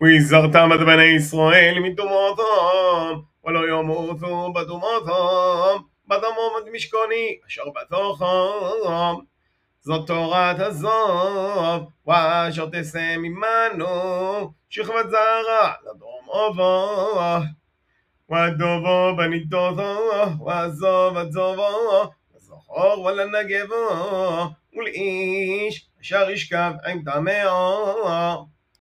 והזהרתם את בני ישראל מטומאתם, ולא ימותו בטומאתם, בדמם את משכוני, אשר בתוכם. זאת תורת הזוב, ואשר תשא ממנו, שכבת זרה לדרום עובו. ודובו בניתותו, ועזוב את זובו, לזכור ולנגבו, ולאיש אשר ישכב עם טמאו.